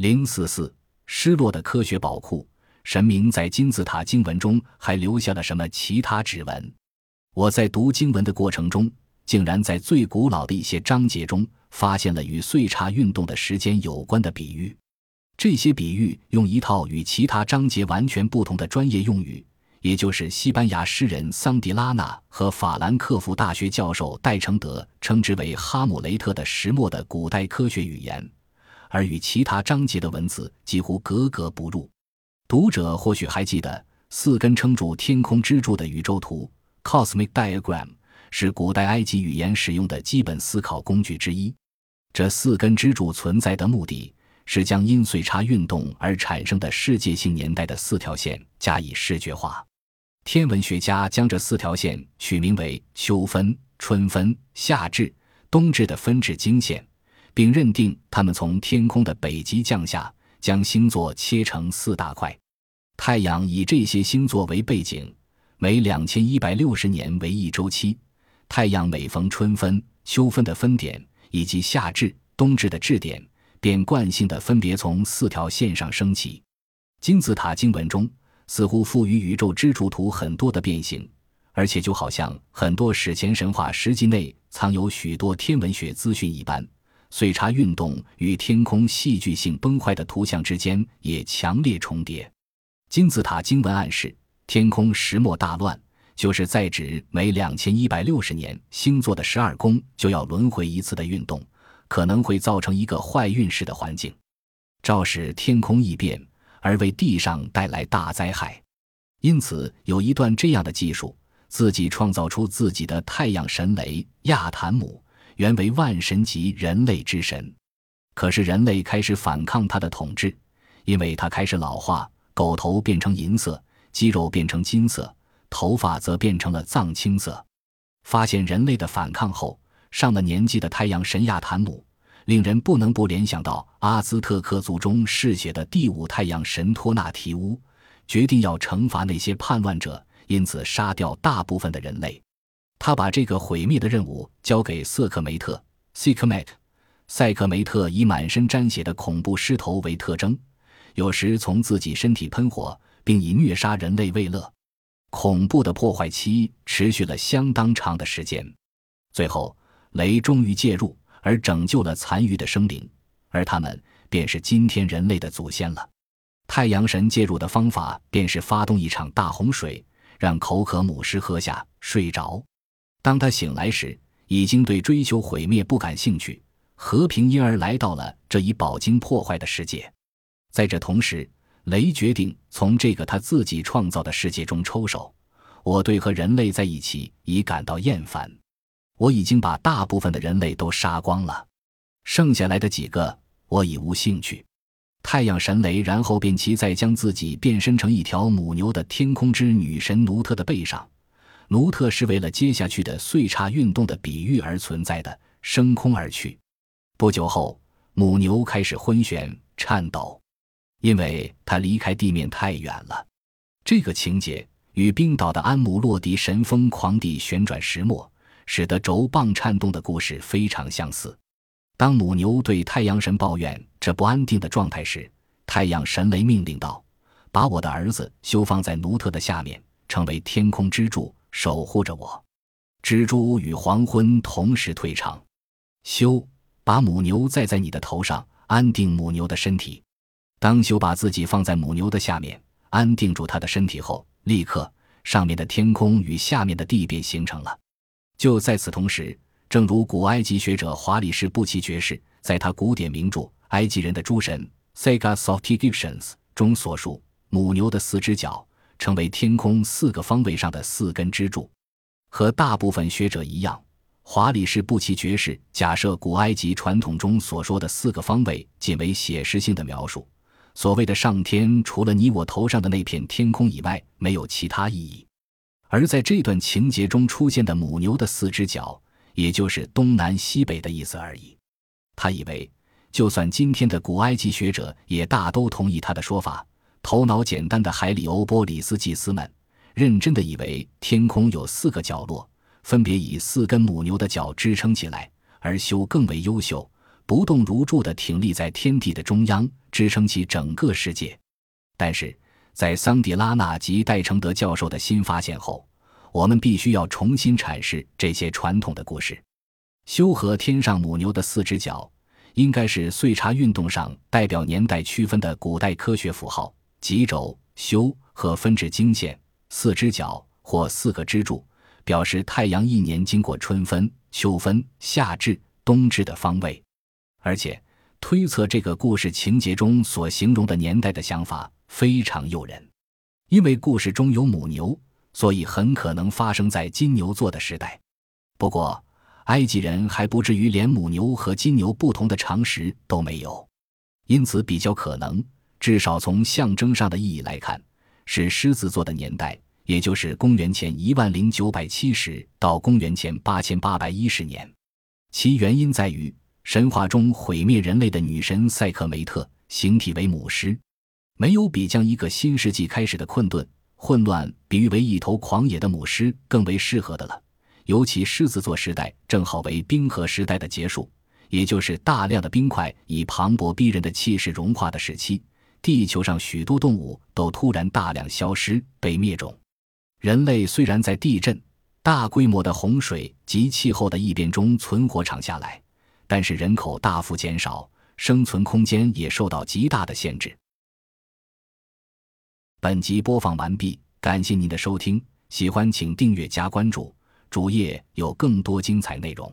零四四，失落的科学宝库，神明在金字塔经文中还留下了什么其他指纹？我在读经文的过程中，竟然在最古老的一些章节中发现了与岁差运动的时间有关的比喻。这些比喻用一套与其他章节完全不同的专业用语，也就是西班牙诗人桑迪拉纳和法兰克福大学教授戴承德称之为“哈姆雷特的石墨”的古代科学语言，而与其他章节的文字几乎格格不入。读者或许还记得四根撑住天空支柱的宇宙图 （Cosmic Diagram） 是古代埃及语言使用的基本思考工具之一。这四根支柱存在的目的。是将因岁差运动而产生的世界性年代的四条线加以视觉化。天文学家将这四条线取名为秋分、春分、夏至、冬至的分至经线，并认定他们从天空的北极降下，将星座切成四大块。太阳以这些星座为背景，每两千一百六十年为一周期。太阳每逢春分、秋分的分点，以及夏至、冬至的至点。便惯性的分别从四条线上升起。金字塔经文中似乎赋予宇宙支柱图很多的变形，而且就好像很多史前神话实际内藏有许多天文学资讯一般，岁差运动与天空戏剧性崩坏的图像之间也强烈重叠。金字塔经文暗示，天空石墨大乱，就是在指每两千一百六十年星座的十二宫就要轮回一次的运动。可能会造成一个坏运势的环境，肇使天空异变，而为地上带来大灾害。因此，有一段这样的技术：自己创造出自己的太阳神雷亚坦姆，原为万神级人类之神。可是，人类开始反抗他的统治，因为他开始老化，狗头变成银色，肌肉变成金色，头发则变成了藏青色。发现人类的反抗后。上了年纪的太阳神亚坦姆，令人不能不联想到阿兹特克族中嗜血的第五太阳神托纳提乌，决定要惩罚那些叛乱者，因此杀掉大部分的人类。他把这个毁灭的任务交给瑟克梅特 s 克 k m e t 塞克梅特以满身沾血的恐怖狮头为特征，有时从自己身体喷火，并以虐杀人类为乐。恐怖的破坏期持续了相当长的时间，最后。雷终于介入，而拯救了残余的生灵，而他们便是今天人类的祖先了。太阳神介入的方法便是发动一场大洪水，让口渴母狮喝下睡着。当他醒来时，已经对追求毁灭不感兴趣，和平因而来到了这一饱经破坏的世界。在这同时，雷决定从这个他自己创造的世界中抽手。我对和人类在一起已感到厌烦。我已经把大部分的人类都杀光了，剩下来的几个我已无兴趣。太阳神雷然后便骑在将自己变身成一条母牛的天空之女神奴特的背上，奴特是为了接下去的碎差运动的比喻而存在的，升空而去。不久后，母牛开始昏眩颤抖，因为它离开地面太远了。这个情节与冰岛的安姆洛迪神疯狂地旋转石磨。使得轴棒颤动的故事非常相似。当母牛对太阳神抱怨这不安定的状态时，太阳神雷命令道：“把我的儿子修放在奴特的下面，成为天空之柱，守护着我。”蜘蛛与黄昏同时退场。修把母牛载在你的头上，安定母牛的身体。当修把自己放在母牛的下面，安定住它的身体后，立刻上面的天空与下面的地便形成了。就在此同时，正如古埃及学者华里士布奇爵士在他古典名著《埃及人的诸神》（Sagas of Egyptians） 中所述，母牛的四只脚成为天空四个方位上的四根支柱。和大部分学者一样，华里士布奇爵士假设古埃及传统中所说的四个方位仅为写实性的描述，所谓的上天除了你我头上的那片天空以外，没有其他意义。而在这段情节中出现的母牛的四只脚，也就是东南西北的意思而已。他以为，就算今天的古埃及学者也大都同意他的说法，头脑简单的海里欧波里斯祭司们认真的以为天空有四个角落，分别以四根母牛的脚支撑起来。而修更为优秀，不动如柱地挺立在天地的中央，支撑起整个世界。但是在桑迪拉纳及戴承德教授的新发现后，我们必须要重新阐释这些传统的故事。修和天上母牛的四只脚，应该是岁差运动上代表年代区分的古代科学符号。脊轴修和分至经线，四只脚或四个支柱，表示太阳一年经过春分、秋分、夏至、冬至的方位。而且推测这个故事情节中所形容的年代的想法非常诱人，因为故事中有母牛，所以很可能发生在金牛座的时代。不过，埃及人还不至于连母牛和金牛不同的常识都没有，因此比较可能，至少从象征上的意义来看，是狮子座的年代，也就是公元前一万零九百七十到公元前八千八百一十年。其原因在于神话中毁灭人类的女神塞克梅特形体为母狮，没有比将一个新世纪开始的困顿混乱比喻为一头狂野的母狮更为适合的了。尤其狮子座时代正好为冰河时代的结束，也就是大量的冰块以磅礴逼人的气势融化的时期。地球上许多动物都突然大量消失、被灭种。人类虽然在地震、大规模的洪水及气候的异变中存活长下来，但是人口大幅减少，生存空间也受到极大的限制。本集播放完毕，感谢您的收听，喜欢请订阅加关注。主页有更多精彩内容。